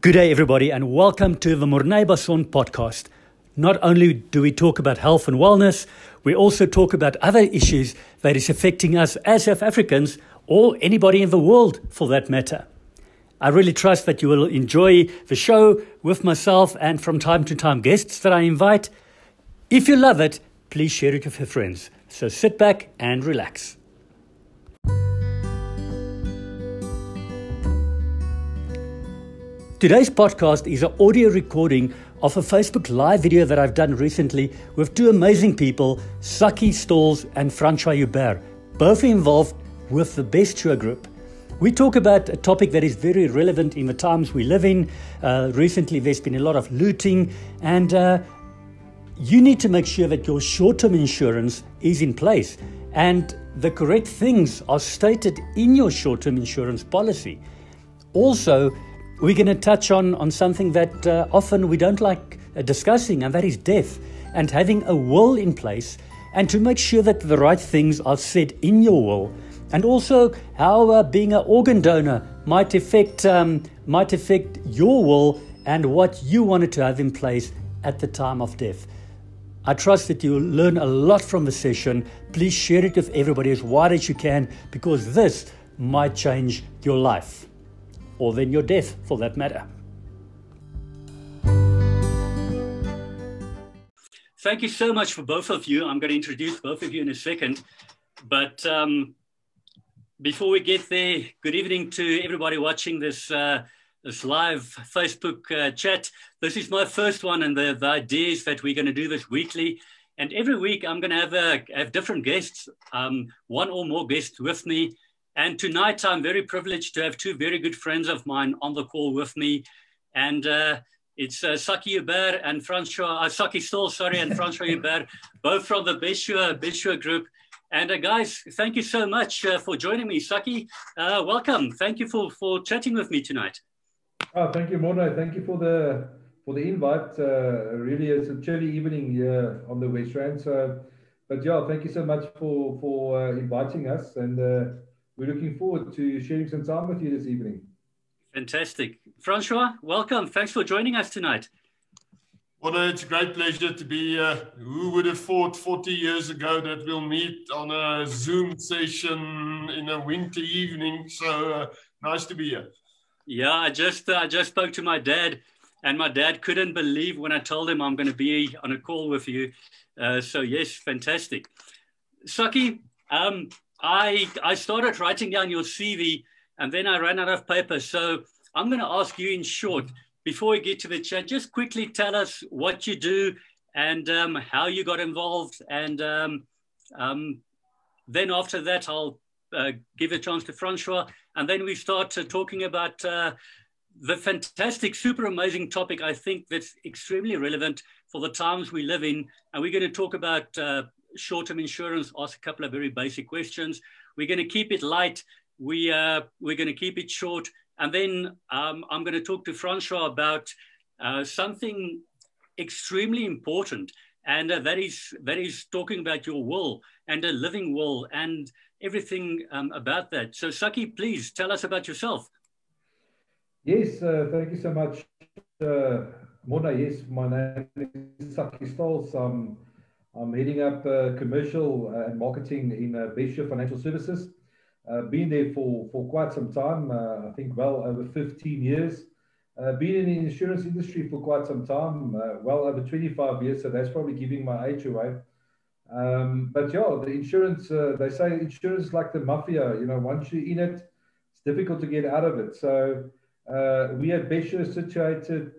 Good day, everybody, and welcome to the Mornay Bason podcast. Not only do we talk about health and wellness, we also talk about other issues that is affecting us as South Africans or anybody in the world for that matter. I really trust that you will enjoy the show with myself and from time to time guests that I invite. If you love it, please share it with your friends. So sit back and relax. Today's podcast is an audio recording of a Facebook Live video that I've done recently with two amazing people, Saki Stalls and Francois Hubert, both involved with the Best Sure Group. We talk about a topic that is very relevant in the times we live in. Uh, recently, there's been a lot of looting, and uh, you need to make sure that your short term insurance is in place and the correct things are stated in your short term insurance policy. Also, we're going to touch on, on something that uh, often we don't like uh, discussing, and that is death and having a will in place and to make sure that the right things are said in your will. And also how uh, being an organ donor might affect, um, might affect your will and what you wanted to have in place at the time of death. I trust that you'll learn a lot from the session. Please share it with everybody as wide as you can because this might change your life or then your death for that matter. Thank you so much for both of you. I'm going to introduce both of you in a second. But um, before we get there, good evening to everybody watching this, uh, this live Facebook uh, chat. This is my first one, and the, the idea is that we're going to do this weekly. And every week, I'm going to have, a, have different guests, um, one or more guests with me and tonight, I'm very privileged to have two very good friends of mine on the call with me. And uh, it's uh, Saki Hubert and Francois, uh, Saki Stoll, sorry, and Francois Hubert, both from the Best Sure, Beshua group. And uh, guys, thank you so much uh, for joining me. Saki, uh, welcome. Thank you for, for chatting with me tonight. Oh, thank you, Mona. Thank you for the for the invite. Uh, really, it's a chilly evening here on the West Rand. So, but yeah, thank you so much for for inviting us and we're looking forward to sharing some time with you this evening. Fantastic. Francois, welcome. Thanks for joining us tonight. Well, it's a great pleasure to be here. Who would have thought 40 years ago that we'll meet on a Zoom session in a winter evening? So uh, nice to be here. Yeah, I just uh, I just spoke to my dad, and my dad couldn't believe when I told him I'm going to be on a call with you. Uh, so yes, fantastic. Saki, um, I, I started writing down your CV and then I ran out of paper. So I'm going to ask you in short, before we get to the chat, just quickly tell us what you do and um, how you got involved. And um, um, then after that, I'll uh, give a chance to Francois. And then we start uh, talking about uh, the fantastic, super amazing topic, I think that's extremely relevant for the times we live in. And we're going to talk about uh, short-term insurance, ask a couple of very basic questions. We're going to keep it light. We, uh, we're going to keep it short. And then um, I'm going to talk to Francois about uh, something extremely important. And uh, that, is, that is talking about your will and a living will and everything um, about that. So Saki, please tell us about yourself. Yes, uh, thank you so much. Uh, Mona, yes, my name is Saki Stolz. I'm heading up uh, commercial uh, and marketing in uh, Financial Services. Uh, been there for, for quite some time, uh, I think well over 15 years. Uh, been in the insurance industry for quite some time, well over 25 years, so that's probably giving my age away. Um, but yeah, the insurance, they say insurance is like the mafia, you know, once you're in it, it's difficult to get out of it. So we at Best Sure situated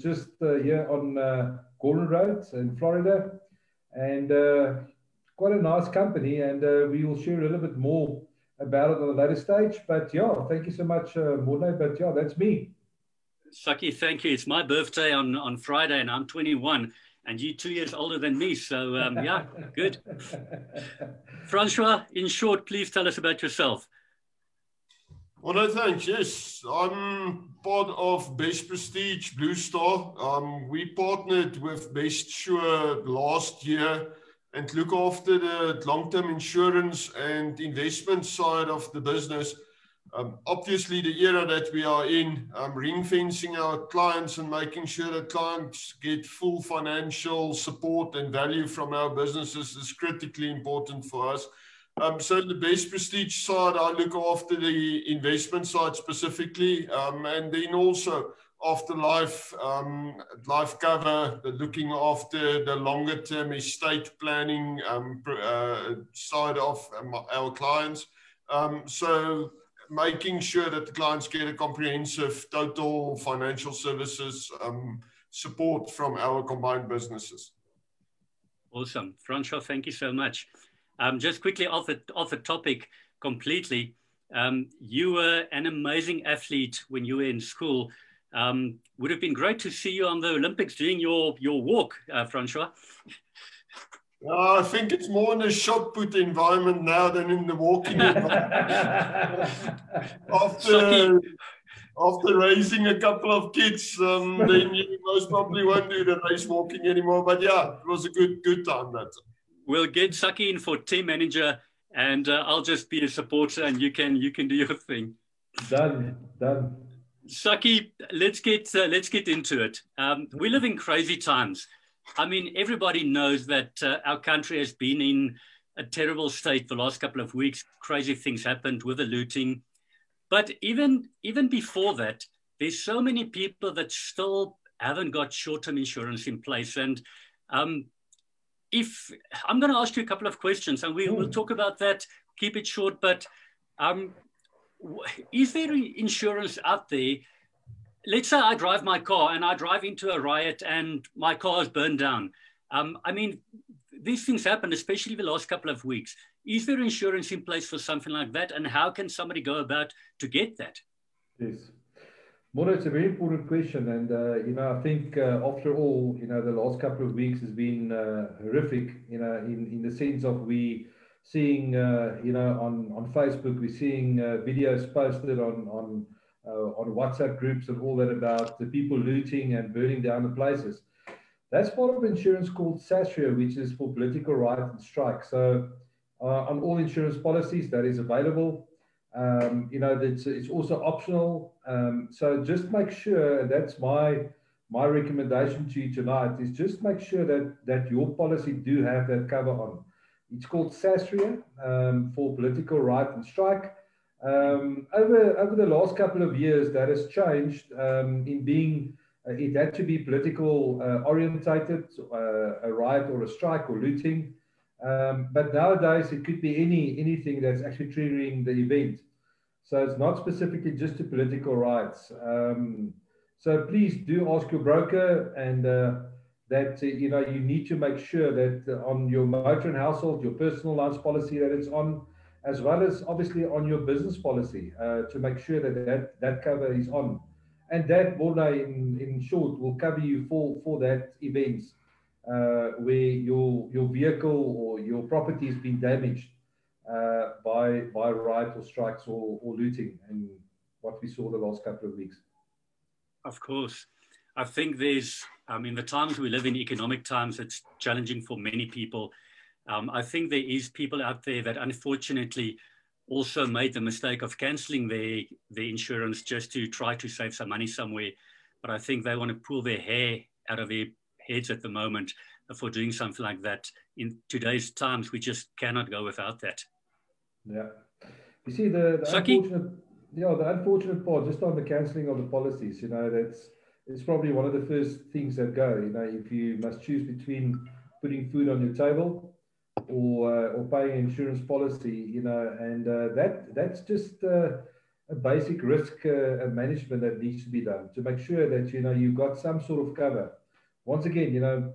just here on Gordon Road in Florida and uh, quite a nice company. And uh, we will share a little bit more about it on a later stage. But yeah, thank you so much, uh, Morne. But yeah, that's me. Saki, thank you. It's my birthday on, on Friday, and I'm 21, and you two years older than me. So um, yeah, good. Francois, in short, please tell us about yourself. Well, no, thanks. Yes, I'm part of Best Prestige Blue Star. Um, we partnered with Best Sure last year and look after the long-term insurance and investment side of the business Um, obviously, the era that we are in, um, ring fencing our clients and making sure that clients get full financial support and value from our businesses is critically important for us. Um, so the best prestige side, I look after the investment side specifically, um, and then also after life, um, life cover, the looking after the longer term estate planning um, uh, side of um, our clients. Um, so making sure that the clients get a comprehensive total financial services um, support from our combined businesses. Awesome. Francois, thank you so much. Um, just quickly off the, off the topic completely, um, you were an amazing athlete when you were in school. Um, would have been great to see you on the Olympics doing your, your walk, uh, Francois. Uh, I think it's more in the shot put environment now than in the walking environment. after, after raising a couple of kids, um, then you most probably won't do the race walking anymore. But yeah, it was a good good time that time. We'll get Saki in for team manager, and uh, I'll just be a supporter, and you can you can do your thing. Done, done. Saki, let's get uh, let's get into it. Um, we live in crazy times. I mean, everybody knows that uh, our country has been in a terrible state the last couple of weeks. Crazy things happened with the looting. But even, even before that, there's so many people that still haven't got short-term insurance in place. And um, if I'm going to ask you a couple of questions, and we will hmm. talk about that. Keep it short, but um, is there insurance out there let's say I drive my car and I drive into a riot and my car is burned down. Um, I mean, these things happen, especially the last couple of weeks. Is there insurance in place for something like that? And how can somebody go about to get that? Yes. Mona, it's a very important question. And, uh, you know, I think uh, after all, you know, the last couple of weeks has been uh, horrific, you know, in, in the sense of we seeing, uh, you know, on, on Facebook, we're seeing uh, videos posted on, on, uh, on WhatsApp groups and all that about the people looting and burning down the places. That's part of insurance called SASRIA, which is for political right and strike. So on all insurance policies, that is available. Um, you know, it's, it's also optional. Um, so just make sure, that's my my recommendation to you tonight, is just make sure that, that your policy do have that cover on. It's called SASRIA um, for political right and strike. Um, over over the last couple of years, that has changed um, in being uh, it had to be political uh, orientated, uh, a riot or a strike or looting. Um, but nowadays, it could be any anything that's actually triggering the event. So it's not specifically just to political rights. Um, so please do ask your broker and uh, that uh, you know you need to make sure that uh, on your motor and household, your personal lines policy that it's on as well as obviously on your business policy uh, to make sure that, that that cover is on. And that, Borna, in, in short, will cover you for, for that event uh, where your, your vehicle or your property has been damaged uh, by, by riot or strikes or, or looting and what we saw the last couple of weeks. Of course. I think there's, I mean, the times we live in, economic times, it's challenging for many people um, I think there is people out there that unfortunately also made the mistake of cancelling their, their insurance just to try to save some money somewhere. But I think they want to pull their hair out of their heads at the moment for doing something like that. In today's times, we just cannot go without that. Yeah. You see, the, the unfortunate, yeah, the unfortunate part, just on the cancelling of the policies, you know, that's it's probably one of the first things that go. You know, if you must choose between putting food on your table or uh, or paying an insurance policy, you know, and uh, that that's just uh, a basic risk uh, management that needs to be done to make sure that you know you've got some sort of cover. Once again, you know,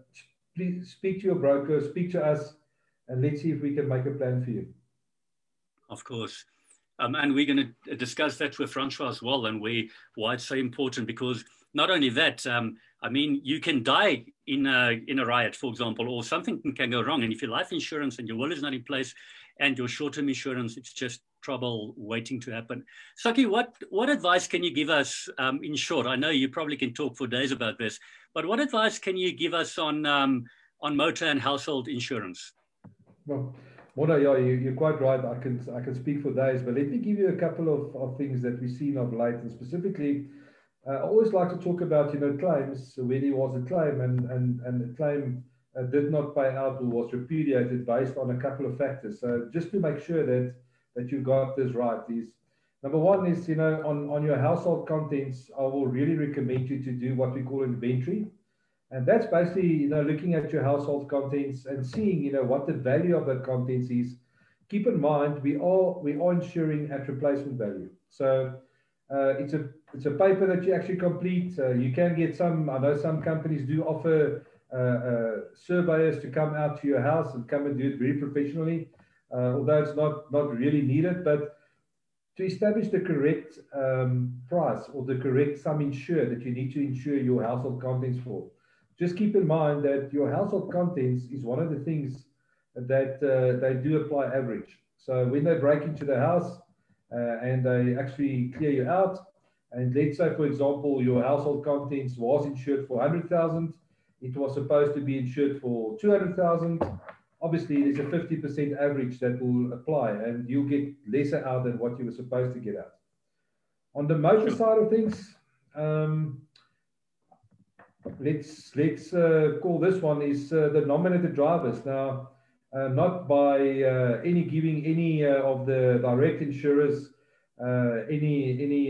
please speak to your broker, speak to us, and let's see if we can make a plan for you. Of course. Um, and we're going to discuss that with Francois as well, and we, why it's so important because not only that, um, I mean, you can die in a, in a riot, for example, or something can go wrong. And if your life insurance and your will is not in place and your short-term insurance, it's just trouble waiting to happen. Saki, what, what advice can you give us um, in short? I know you probably can talk for days about this, but what advice can you give us on, um, on motor and household insurance? Well, Mona, yeah, you, are quite right. I can I can speak for days, but let me give you a couple of, of things that we've seen of late, and specifically, uh, I always like to talk about you know claims when there was a claim and and and the claim uh, did not pay out or was repudiated based on a couple of factors. So just to make sure that that you got this right, is number one is you know on on your household contents, I will really recommend you to do what we call inventory. And that's basically, you know, looking at your household contents and seeing, you know, what the value of that contents is. Keep in mind, we are we are insuring at replacement value. So uh, it's a it's a paper that you actually complete. Uh, you can get some. I know some companies do offer uh, uh surveyors to come out to your house and come and do it very professionally, uh, although it's not not really needed. But to establish the correct um, price or the correct sum insured that you need to insure your household contents for just keep in mind that your household contents is one of the things that uh, they do apply average. So when they break into the house uh, and they actually clear you out, and let's say, for example, your household contents was insured for 100,000, it was supposed to be insured for 200,000. Obviously, there's a 50% average that will apply, and you'll get lesser out than what you were supposed to get out. On the motor side of things, um, let's let's uh, call this one is uh, the nominated drivers. Now, uh, not by uh, any giving any uh, of the direct insurers uh, any any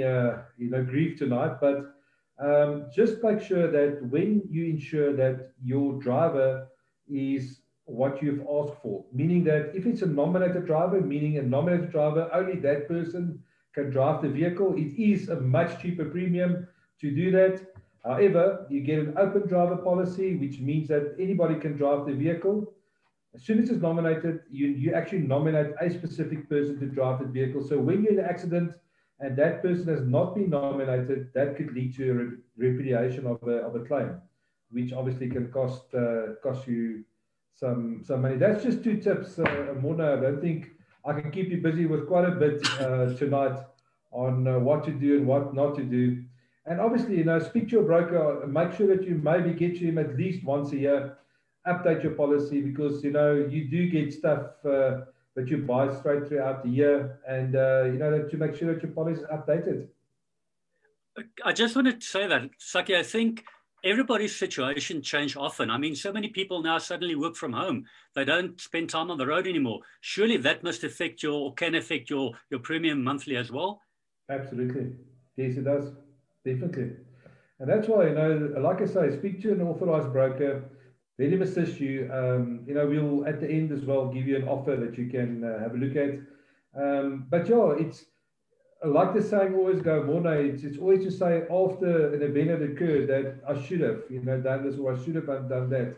you know grief tonight, but um, just make sure that when you ensure that your driver is what you've asked for, meaning that if it's a nominated driver, meaning a nominated driver, only that person can drive the vehicle. It is a much cheaper premium to do that. However, you get an open driver policy, which means that anybody can drive the vehicle. As soon as it's nominated, you, you actually nominate a specific person to drive the vehicle. So when you're in an accident and that person has not been nominated, that could lead to a re repudiation of a, of a claim, which obviously can cost uh, cost you some some money. That's just two tips, uh, Mona. I don't think I can keep you busy with quite a bit uh, tonight on uh, what to do and what not to do. And obviously, you know, speak to your broker, make sure that you maybe get to him at least once a year, update your policy because, you know, you do get stuff uh, that you buy straight throughout the year and, uh, you know, that to make sure that your policy is updated. I just wanted to say that, Saki, I think everybody's situation change often. I mean, so many people now suddenly work from home. They don't spend time on the road anymore. Surely that must affect your, or can affect your, your premium monthly as well? Absolutely. Yes, it does definitely. And that's why, you know, like I say, speak to an authorized broker, let him assist you. Um, you know, we'll at the end as well give you an offer that you can uh, have a look at. Um, but yeah, it's like the saying always go, Mona, it's, it's always to say after an event had occurred that I should have, you know, done this or I should have done that.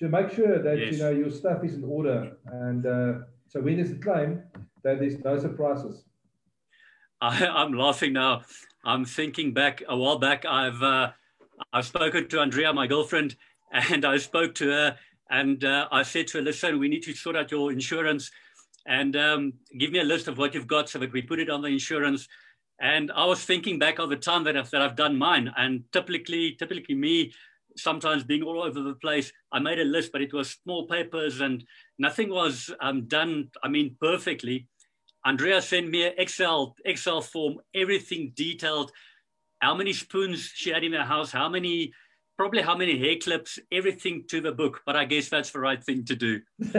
To make sure that, yes. you know, your stuff is in order. And uh, so when there's a claim, that there's no surprises. I, I'm laughing now I'm thinking back a while back. I've uh, I've spoken to Andrea, my girlfriend, and I spoke to her, and uh, I said to her, "Listen, we need to sort out your insurance, and um, give me a list of what you've got so that we put it on the insurance." And I was thinking back of the time that I've, that I've done mine, and typically, typically me, sometimes being all over the place, I made a list, but it was small papers, and nothing was um, done. I mean, perfectly. Andrea sent me an Excel Excel form, everything detailed. How many spoons she had in the house, how many, probably how many hair clips, everything to the book. But I guess that's the right thing to do.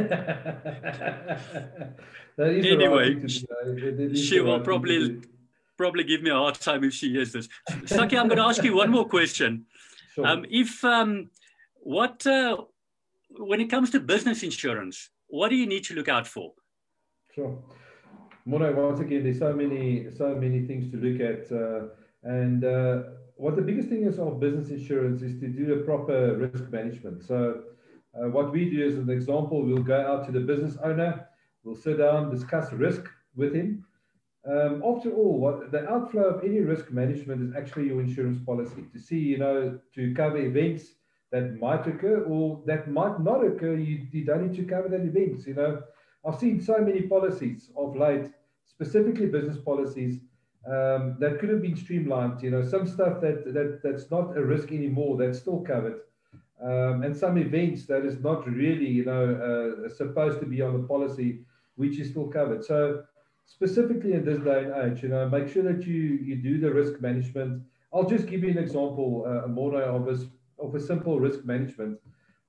anyway, right she will probably probably give me a hard time if she hears this. Saki, I'm going to ask you one more question. Sure. Um, if um, what uh, when it comes to business insurance, what do you need to look out for? Sure. Mona, once again, there's so many, so many things to look at. Uh, and uh, what the biggest thing is of business insurance is to do a proper risk management. So, uh, what we do is an example, we'll go out to the business owner, we'll sit down, discuss risk with him. Um, after all, what the outflow of any risk management is actually your insurance policy to see, you know, to cover events that might occur or that might not occur. You, you don't need to cover that events, you know. I've seen so many policies of late specifically business policies um, that could have been streamlined. You know, some stuff that that that's not a risk anymore that's still covered, um, and some events that is not really you know uh, supposed to be on the policy which is still covered. So specifically in this day and age, you know, make sure that you you do the risk management. I'll just give you an example, uh, Mona, of a, of a simple risk management.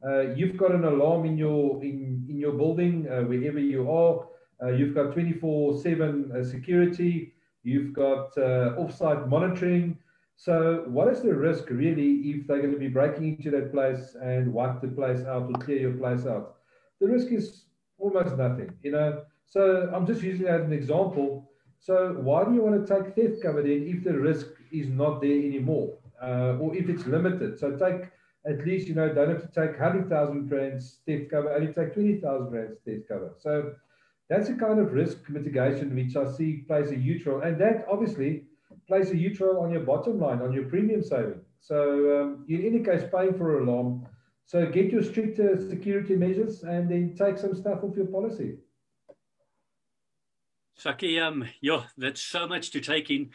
Uh, you've got an alarm in your in, in your building, uh, wherever you are. Uh, you've got 24/7 uh, security. You've got uh, offsite monitoring. So, what is the risk really if they're going to be breaking into that place and wipe the place out or clear your place out? The risk is almost nothing, you know. So, I'm just using that as an example. So, why do you want to take theft cover then if the risk is not there anymore, uh, or if it's limited? So, take at least you know don't have to take hundred thousand rands theft cover, only take twenty thousand rands theft cover. So, that's a kind of risk mitigation which I see plays a huge role, and that obviously plays a huge role on your bottom line, on your premium saving. So um, in any case, paying for alarm. So get your stricter security measures and then take some stuff off your policy. Saki, um, yeah, that's so much to take in.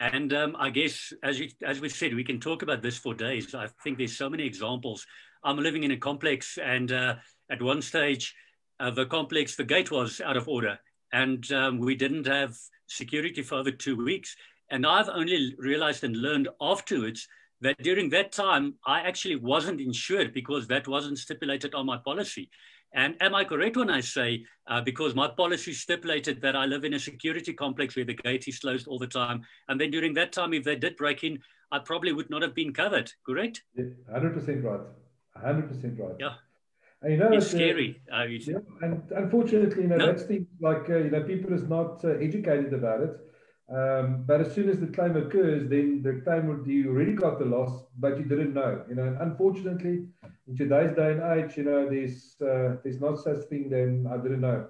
And um, I guess, as, you, as we said, we can talk about this for days. I think there's so many examples. I'm living in a complex, and uh, at one stage, uh, the complex, the gate was out of order, and um, we didn't have security for over two weeks. And I've only realized and learned afterwards that during that time, I actually wasn't insured because that wasn't stipulated on my policy. And am I correct when I say, uh, because my policy stipulated that I live in a security complex where the gate is closed all the time. And then during that time, if they did break in, I probably would not have been covered, correct? Yeah, 100% right. 100% right. Yeah. And, you know, it's scary. Uh, yeah, and unfortunately, you know, no. that's things like, uh, you know, people is not uh, educated about it. Um, but as soon as the claim occurs, then the claim would you already got the loss, but you didn't know. You know, unfortunately, in today's day and age, you know, there's uh, there's not such thing. Then I didn't know.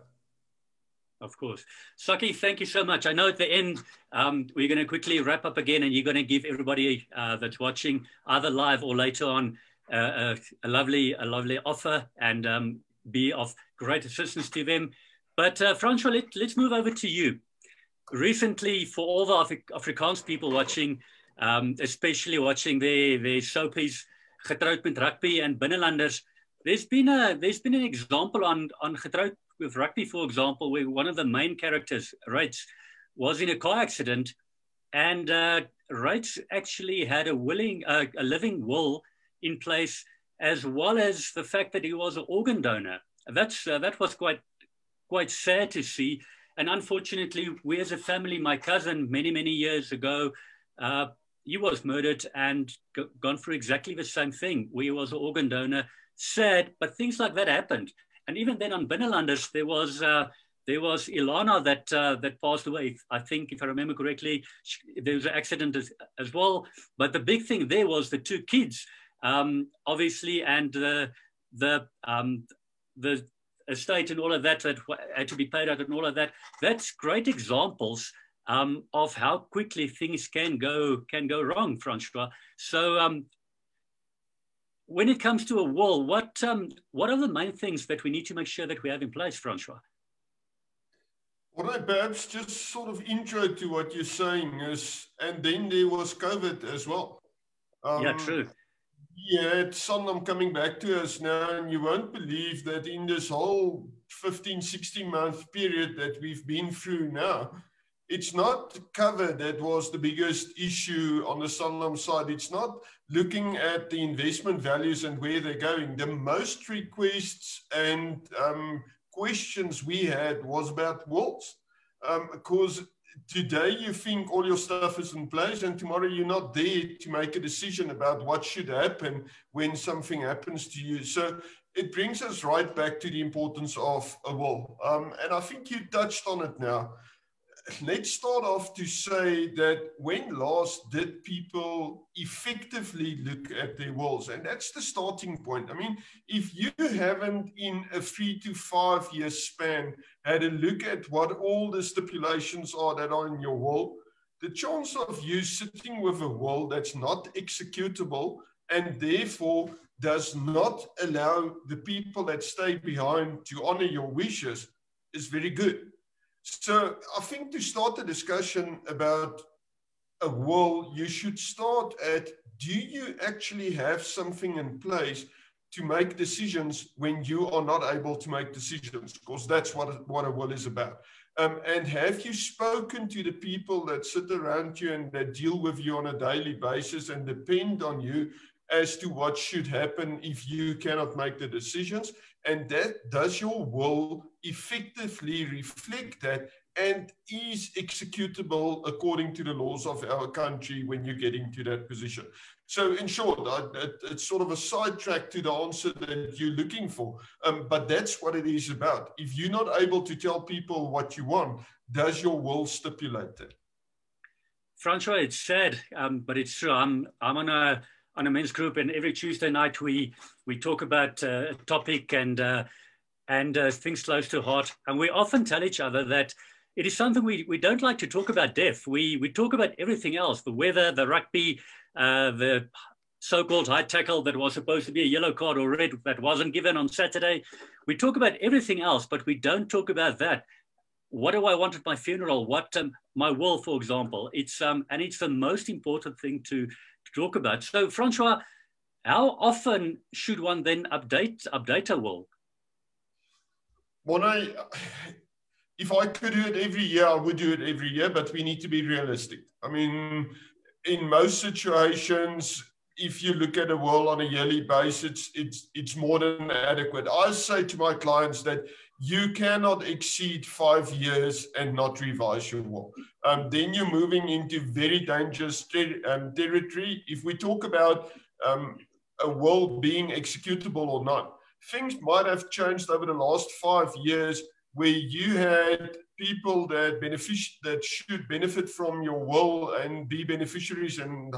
Of course, Saki, thank you so much. I know at the end um, we're going to quickly wrap up again, and you're going to give everybody uh, that's watching, either live or later on, uh, a, a, lovely a lovely offer and um, be of great assistance to them. But uh, Francois, let, let's move over to you recently, for all the Afri Afrikaans people watching, um, especially watching their, their soapies, Getroud met Rugby and Binnelanders, there's been a there's been an example on on Getroud with Rugby, for example, where one of the main characters, Rytz, was in a car accident, and uh, Rytz actually had a willing uh, a living will in place, as well as the fact that he was an organ donor. That's uh, that was quite quite sad to see and unfortunately, we as a family, my cousin, many, many years ago, uh, he was murdered and go- gone through exactly the same thing. We was an organ donor. Sad, but things like that happened. And even then on Binnelanders, there was uh, there was Ilana that uh, that passed away. I think, if I remember correctly, she, there was an accident as, as, well. But the big thing there was the two kids, um, obviously, and the the um, the estate and all of that that had to be paid out and all of that. That's great examples um, of how quickly things can go can go wrong, Francois. So um, when it comes to a wall, what um, what are the main things that we need to make sure that we have in place, Francois? What I perhaps just sort of intro to what you're saying is, and then there was COVID as well. Um, yeah, true. Yeah, it's something coming back to us now, and you won't believe that in this whole 15, 16 month period that we've been through now, it's not cover that was the biggest issue on the Sanlam side. It's not looking at the investment values and where they're going. The most requests and um, questions we had was about wills, um, because today you think all your stuff is in place and tomorrow you're not there to make a decision about what should happen when something happens to you. So it brings us right back to the importance of a will. Um, and i think you touched on it now let's start off to say that when last did people effectively look at their wills? And that's the starting point. I mean, if you haven't in a three to five year span had a look at what all the stipulations are that are in your will, the chance of you sitting with a will that's not executable and therefore does not allow the people that stay behind to honor your wishes is very good. So I think to start the discussion about a will, you should start at do you actually have something in place to make decisions when you are not able to make decisions, because that's what, what a will is about. Um, and have you spoken to the people that sit around you and that deal with you on a daily basis and depend on you as to what should happen if you cannot make the decisions? And that does your will effectively reflect that and is executable according to the laws of our country when you get into that position. So, in short, it's sort of a sidetrack to the answer that you're looking for. Um, but that's what it is about. If you're not able to tell people what you want, does your will stipulate that? Francois, it's sad, um, but it's true. I'm I'm on a on a men's group, and every Tuesday night we we talk about uh, a topic and uh, and uh, things close to heart, and we often tell each other that it is something we, we don't like to talk about death. We, we talk about everything else, the weather, the rugby, uh, the so-called high tackle that was supposed to be a yellow card or red that wasn't given on Saturday. We talk about everything else, but we don't talk about that. What do I want at my funeral? What um, my will, for example. It's um, and it's the most important thing to talk about. So, Francois, how often should one then update update a will? Well, I if I could do it every year, I would do it every year, but we need to be realistic. I mean, in most situations, if you look at a will on a yearly basis, it's, it's, it's more than adequate. I say to my clients that you cannot exceed five years and not revise your will. Um, then you're moving into very dangerous ter- um, territory. If we talk about um, a will being executable or not, things might have changed over the last five years where you had people that benefic- that should benefit from your will and be beneficiaries and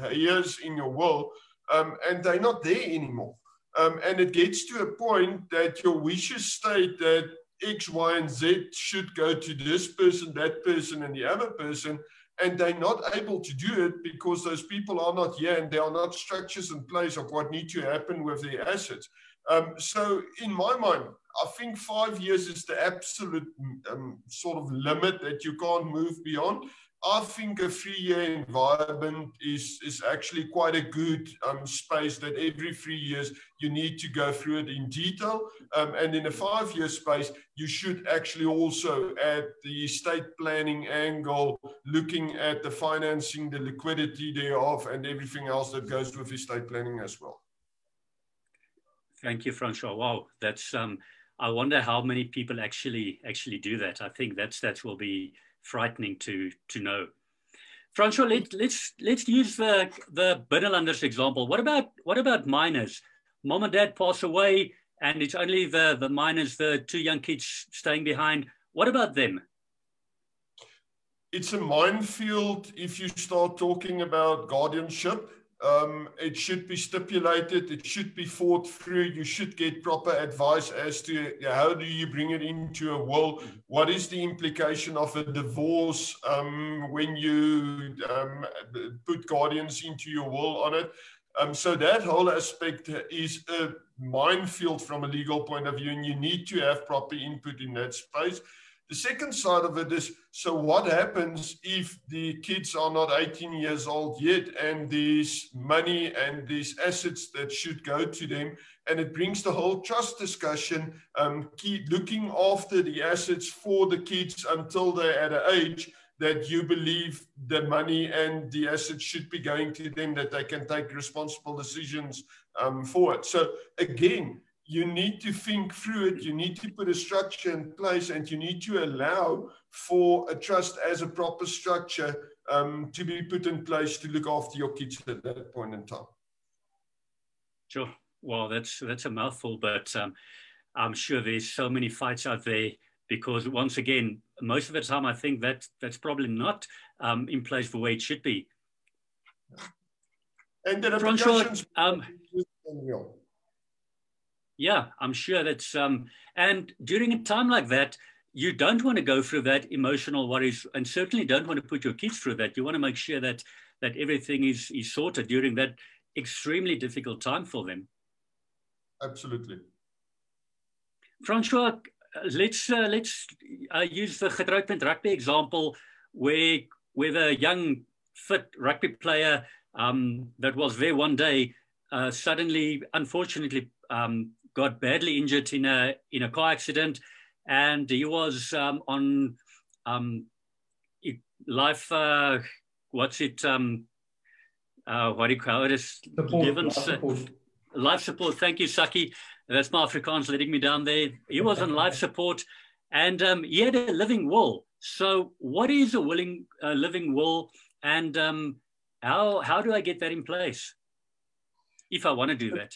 heirs in your will, um, and they're not there anymore. Um, and it gets to a point that your wishes state that X, Y, and Z should go to this person, that person, and the other person, and they're not able to do it because those people are not here and there are not structures in place of what need to happen with their assets. Um, so, in my mind, I think five years is the absolute um, sort of limit that you can't move beyond. I think a three-year environment is is actually quite a good um, space that every three years you need to go through it in detail. Um, and in a five-year space, you should actually also add the estate planning angle, looking at the financing, the liquidity thereof, and everything else that goes with estate planning as well. Thank you, Francois. Wow, that's um, I wonder how many people actually actually do that. I think that's that will be frightening to to know. Francois, let, let's let's use the the Binnelanders example. What about what about minors? Mom and dad pass away, and it's only the the minors, the two young kids staying behind. What about them? It's a minefield if you start talking about guardianship um, it should be stipulated. It should be thought through. You should get proper advice as to how do you bring it into a will. What is the implication of a divorce um, when you um, put guardians into your will on it? Um, so that whole aspect is a minefield from a legal point of view, and you need to have proper input in that space. The second side of it is so what happens if the kids are not 18 years old yet and there's money and these assets that should go to them? And it brings the whole trust discussion, um, keep looking after the assets for the kids until they're at an age that you believe the money and the assets should be going to them, that they can take responsible decisions um, for it. So again, you need to think through it. You need to put a structure in place and you need to allow for a trust as a proper structure um, to be put in place to look after your kids at that point in time. Sure. Well, that's that's a mouthful, but um, I'm sure there's so many fights out there because once again, most of the time I think that that's probably not um, in place the way it should be. And the. Um, yeah, I'm sure that's um, and during a time like that, you don't want to go through that emotional worries, and certainly don't want to put your kids through that. You want to make sure that that everything is is sorted during that extremely difficult time for them. Absolutely. Francois, let's uh, let's uh, use the Getroud met rugby example, where where the young fit rugby player um, that was there one day uh, suddenly, unfortunately, um, got badly injured in a in a car accident, and he was um, on um, life. Uh, what's it? Um, uh, what do you call it? Support, life support. life support. Thank you, Saki. That's my Afrikaans letting me down there. He was on life support, and um, he had a living will. So, what is a willing uh, living will, and um, how how do I get that in place if I want to do that?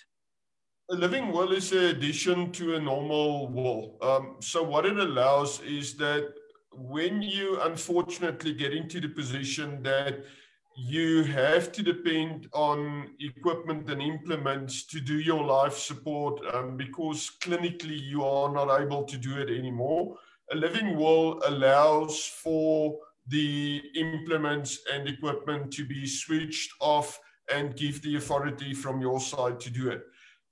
A living will is an addition to a normal will. Um, so, what it allows is that when you unfortunately get into the position that you have to depend on equipment and implements to do your life support um, because clinically you are not able to do it anymore. A living will allows for the implements and equipment to be switched off and give the authority from your side to do it.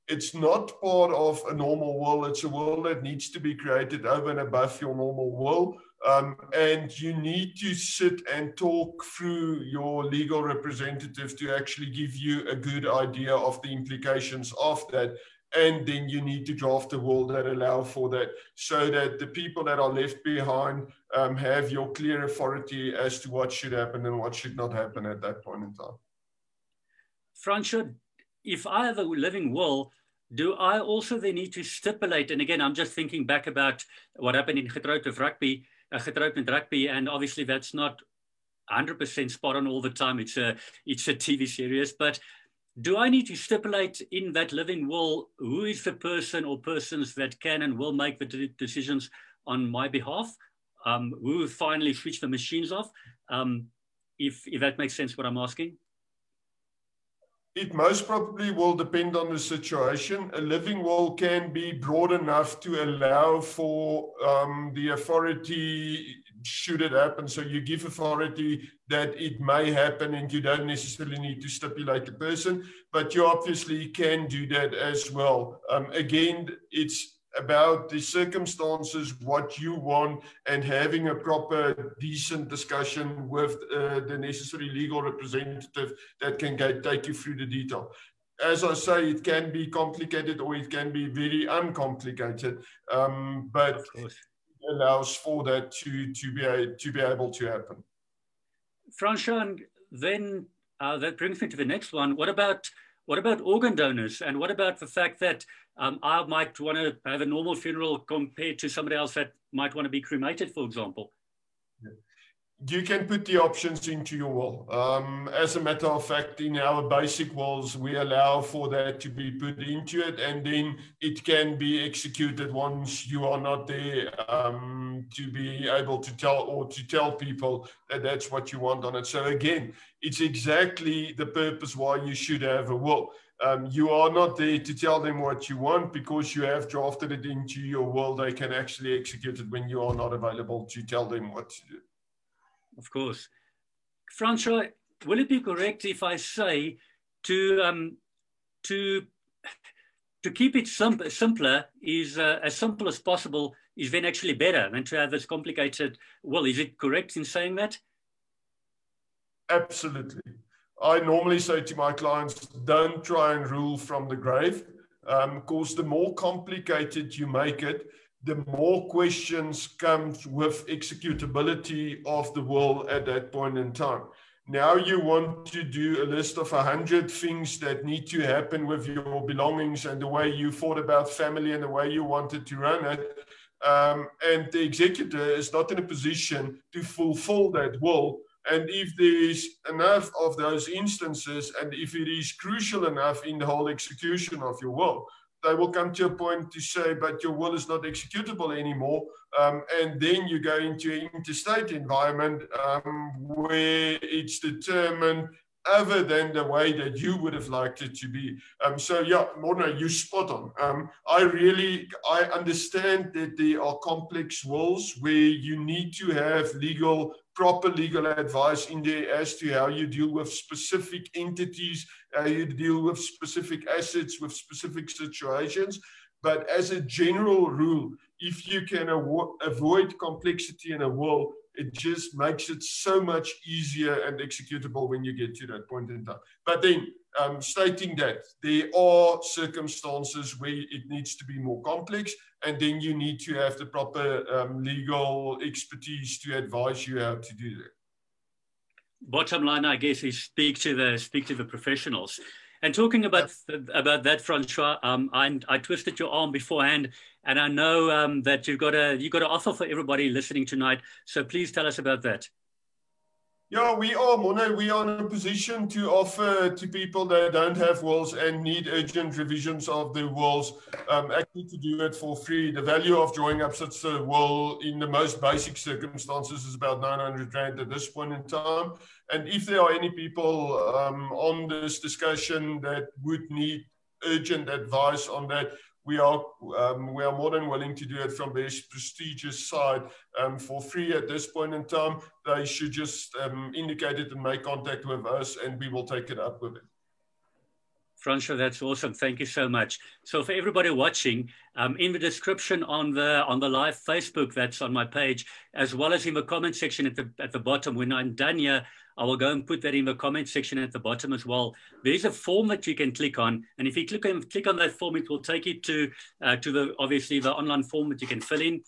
It's not part of a normal will. It's a will that needs to be created over and above your normal will. Um, and you need to sit and talk through your legal representative to actually give you a good idea of the implications of that. And then you need to draft a will that allow for that so that the people that are left behind um, have your clear authority as to what should happen and what should not happen at that point in time. Francois, if I have a living will, do I also then need to stipulate, and again, I'm just thinking back about what happened in Getroud of Rugby, uh, Getroud met Rugby, and obviously that's not 100% spot on all the time. It's a, it's a TV series, but do I need to stipulate in that living will who is the person or persons that can and will make the decisions on my behalf? Um, who finally switch the machines off? Um, if, if that makes sense, what I'm asking. It most probably will depend on the situation. A living will can be broad enough to allow for um, the authority should it happen. So you give authority that it may happen and you don't necessarily need to stipulate the person, but you obviously can do that as well. Um, again, it's about the circumstances, what you want, and having a proper, decent discussion with uh, the necessary legal representative that can get, take you through the detail. As I say, it can be complicated or it can be very uncomplicated, um, but it allows for that to, to, be, to be able to happen. Francois, then uh, that brings me to the next one. What about what about organ donors? And what about the fact that um, I might want to have a normal funeral compared to somebody else that might want to be cremated, for example? You can put the options into your will. Um, as a matter of fact, in our basic wills, we allow for that to be put into it, and then it can be executed once you are not there um, to be able to tell or to tell people that that's what you want on it. So again, it's exactly the purpose why you should have a will. Um, you are not there to tell them what you want because you have drafted it into your will. They can actually execute it when you are not available to tell them what to do. Of course. Francois, will it be correct if I say to, um, to, to keep it simple, simpler is uh, as simple as possible is then actually better than to have this complicated Well, Is it correct in saying that? Absolutely. I normally say to my clients, don't try and rule from the grave, because um, the more complicated you make it, the more questions comes with executability of the will at that point in time. Now you want to do a list of a hundred things that need to happen with your belongings and the way you thought about family and the way you wanted to run it. Um, and the executor is not in a position to fulfill that will and if there is enough of those instances, and if it is crucial enough in the whole execution of your will, they will come to a point to say, but your will is not executable anymore. Um, and then you go into an intestate environment um, where it's determined other than the way that you would have liked it to be. Um, so yeah, Morna, you spot on. Um, I really, I understand that there are complex wills where you need to have legal proper legal advice in there as to how you deal with specific entities, how you deal with specific assets, with specific situations. But as a general rule, if you can avo avoid complexity in a will, it just makes it so much easier and executable when you get to that point in time. But then um, stating that there are circumstances where it needs to be more complex, and then you need to have the proper um, legal expertise to advise you how to do that. Bottom line, I guess, is speak to the speak to the professionals. And talking about about that, Francois, um, I, I twisted your arm beforehand, and I know um, that you've got a you got an offer for everybody listening tonight. So please tell us about that. Yeah, we are, Mona. We are in a position to offer to people that don't have wills and need urgent revisions of their wills, um, actually to do it for free. The value of drawing up such a will in the most basic circumstances is about 900 Rand at this point in time. And if there are any people um, on this discussion that would need urgent advice on that, we are um, we are more than willing to do it from this prestigious side um, for free at this point in time. They should just um, indicate it and make contact with us, and we will take it up with them. Francois, that's awesome. Thank you so much. So for everybody watching, um, in the description on the on the live Facebook that's on my page, as well as in the comment section at the at the bottom, when I'm done here, I will go and put that in the comment section at the bottom as well. There's a form that you can click on, and if you click on click on that form, it will take you to uh, to the obviously the online form that you can fill in.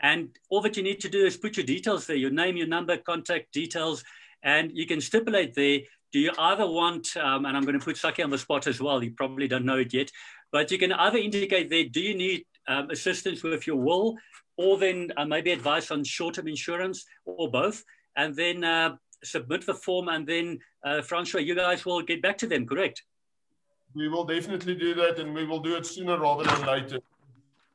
And all that you need to do is put your details there, your name, your number, contact details, and you can stipulate there do you either want, um, and I'm going to put Saki on the spot as well, you probably don't know it yet, but you can either indicate there, do you need um, assistance with your will, or then uh, maybe advice on short-term insurance, or both, and then uh, submit the form, and then uh, Francois, you guys will get back to them, correct? We will definitely do that, and we will do it sooner rather than later.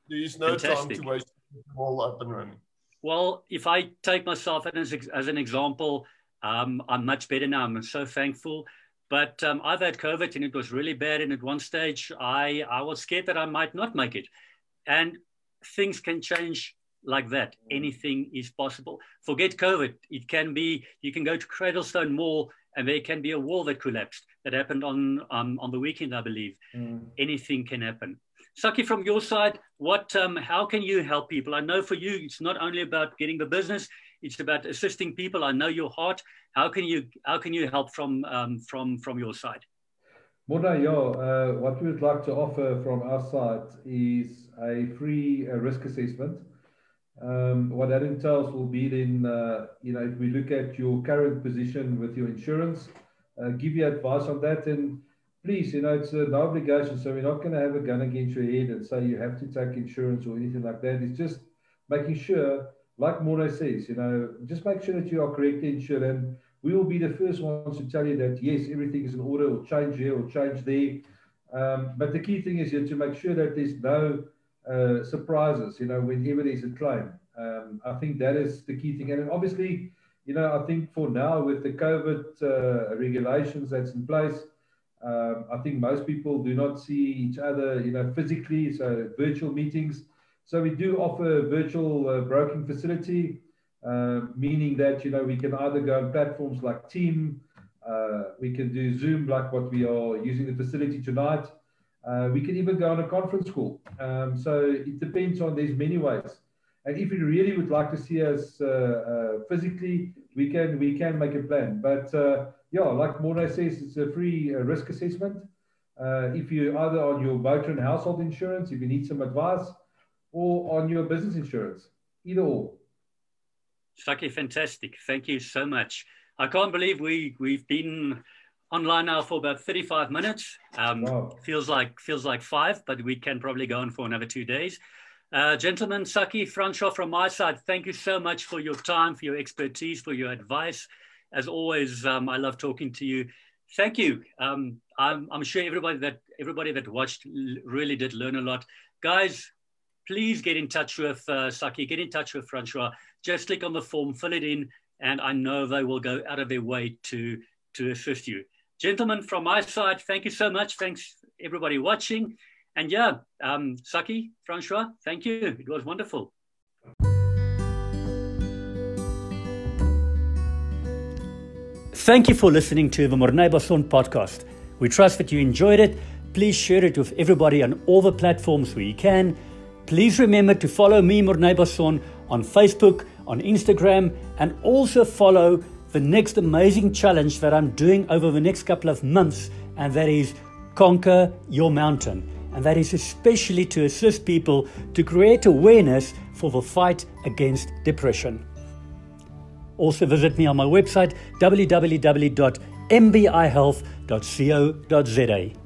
There is no Fantastic. time to waste all up and running. Well, if I take myself as, as an example, um, I'm much better now. I'm so thankful. But um, I've had COVID and it was really bad. And at one stage, I, I was scared that I might not make it. And things can change like that. Anything is possible. Forget COVID. It can be, you can go to Cradlestone Mall and there can be a wall that collapsed. That happened on, um, on the weekend, I believe. Mm. Anything can happen. Saki, from your side, what, um, how can you help people? I know for you, it's not only about getting the business, it's about assisting people. I know your heart. How can you how can you help from um, from from your side? Mornay, uh, what we would like to offer from our side is a free uh, risk assessment. Um, what that entails will be then, uh, you know, if we look at your current position with your insurance, uh, give you advice on that. And please, you know, it's an obligation. So we're not going to have a gun against your head and say you have to take insurance or anything like that. It's just making sure like Mornay says, you know, just make sure that you are correctly insured. And we will be the first ones to tell you that, yes, everything is in order, or change here, or change there. Um, but the key thing is here to make sure that there's no uh, surprises, you know, whenever there's a claim. Um, I think that is the key thing. And obviously, you know, I think for now, with the COVID uh, regulations that's in place, um, I think most people do not see each other, you know, physically. So virtual meetings so we do offer a virtual uh, broking facility, uh, meaning that you know we can either go on platforms like Team, uh, we can do Zoom like what we are using the facility tonight. Uh, we can even go on a conference call. Um, so it depends on there's many ways. And if you really would like to see us uh, uh, physically, we can we can make a plan. But yeah, like Mornay says, it's a free risk assessment. if you either on your motor and household insurance, if you need some advice or on your business insurance, either or. Saki, fantastic. Thank you so much. I can't believe we, we've been online now for about 35 minutes. Um, wow. Feels like feels like five, but we can probably go on for another two days. Uh, gentlemen, Saki, Francois, from my side, thank you so much for your time, for your expertise, for your advice. As always, um, I love talking to you. Thank you. Um, I'm, I'm, sure everybody that everybody that watched really did learn a lot. Guys, please get in touch with uh, Saki, get in touch with Francois. Just click on the form, fill it in, and I know they will go out of their way to, to assist you. Gentlemen, from my side, thank you so much. Thanks everybody watching. And yeah, um, Saki, Francois, thank you. It was wonderful. Thank you for listening to the Mornay Bason podcast. We trust that you enjoyed it. Please share it with everybody on all the platforms where you can. Please remember to follow me, Mornay Bason, on Facebook, on Instagram, and also follow the next amazing challenge that I'm doing over the next couple of months and that is Conquer Your Mountain. And that is especially to assist people to create awareness for the fight against depression. Also, visit me on my website www.mbihealth.co.za.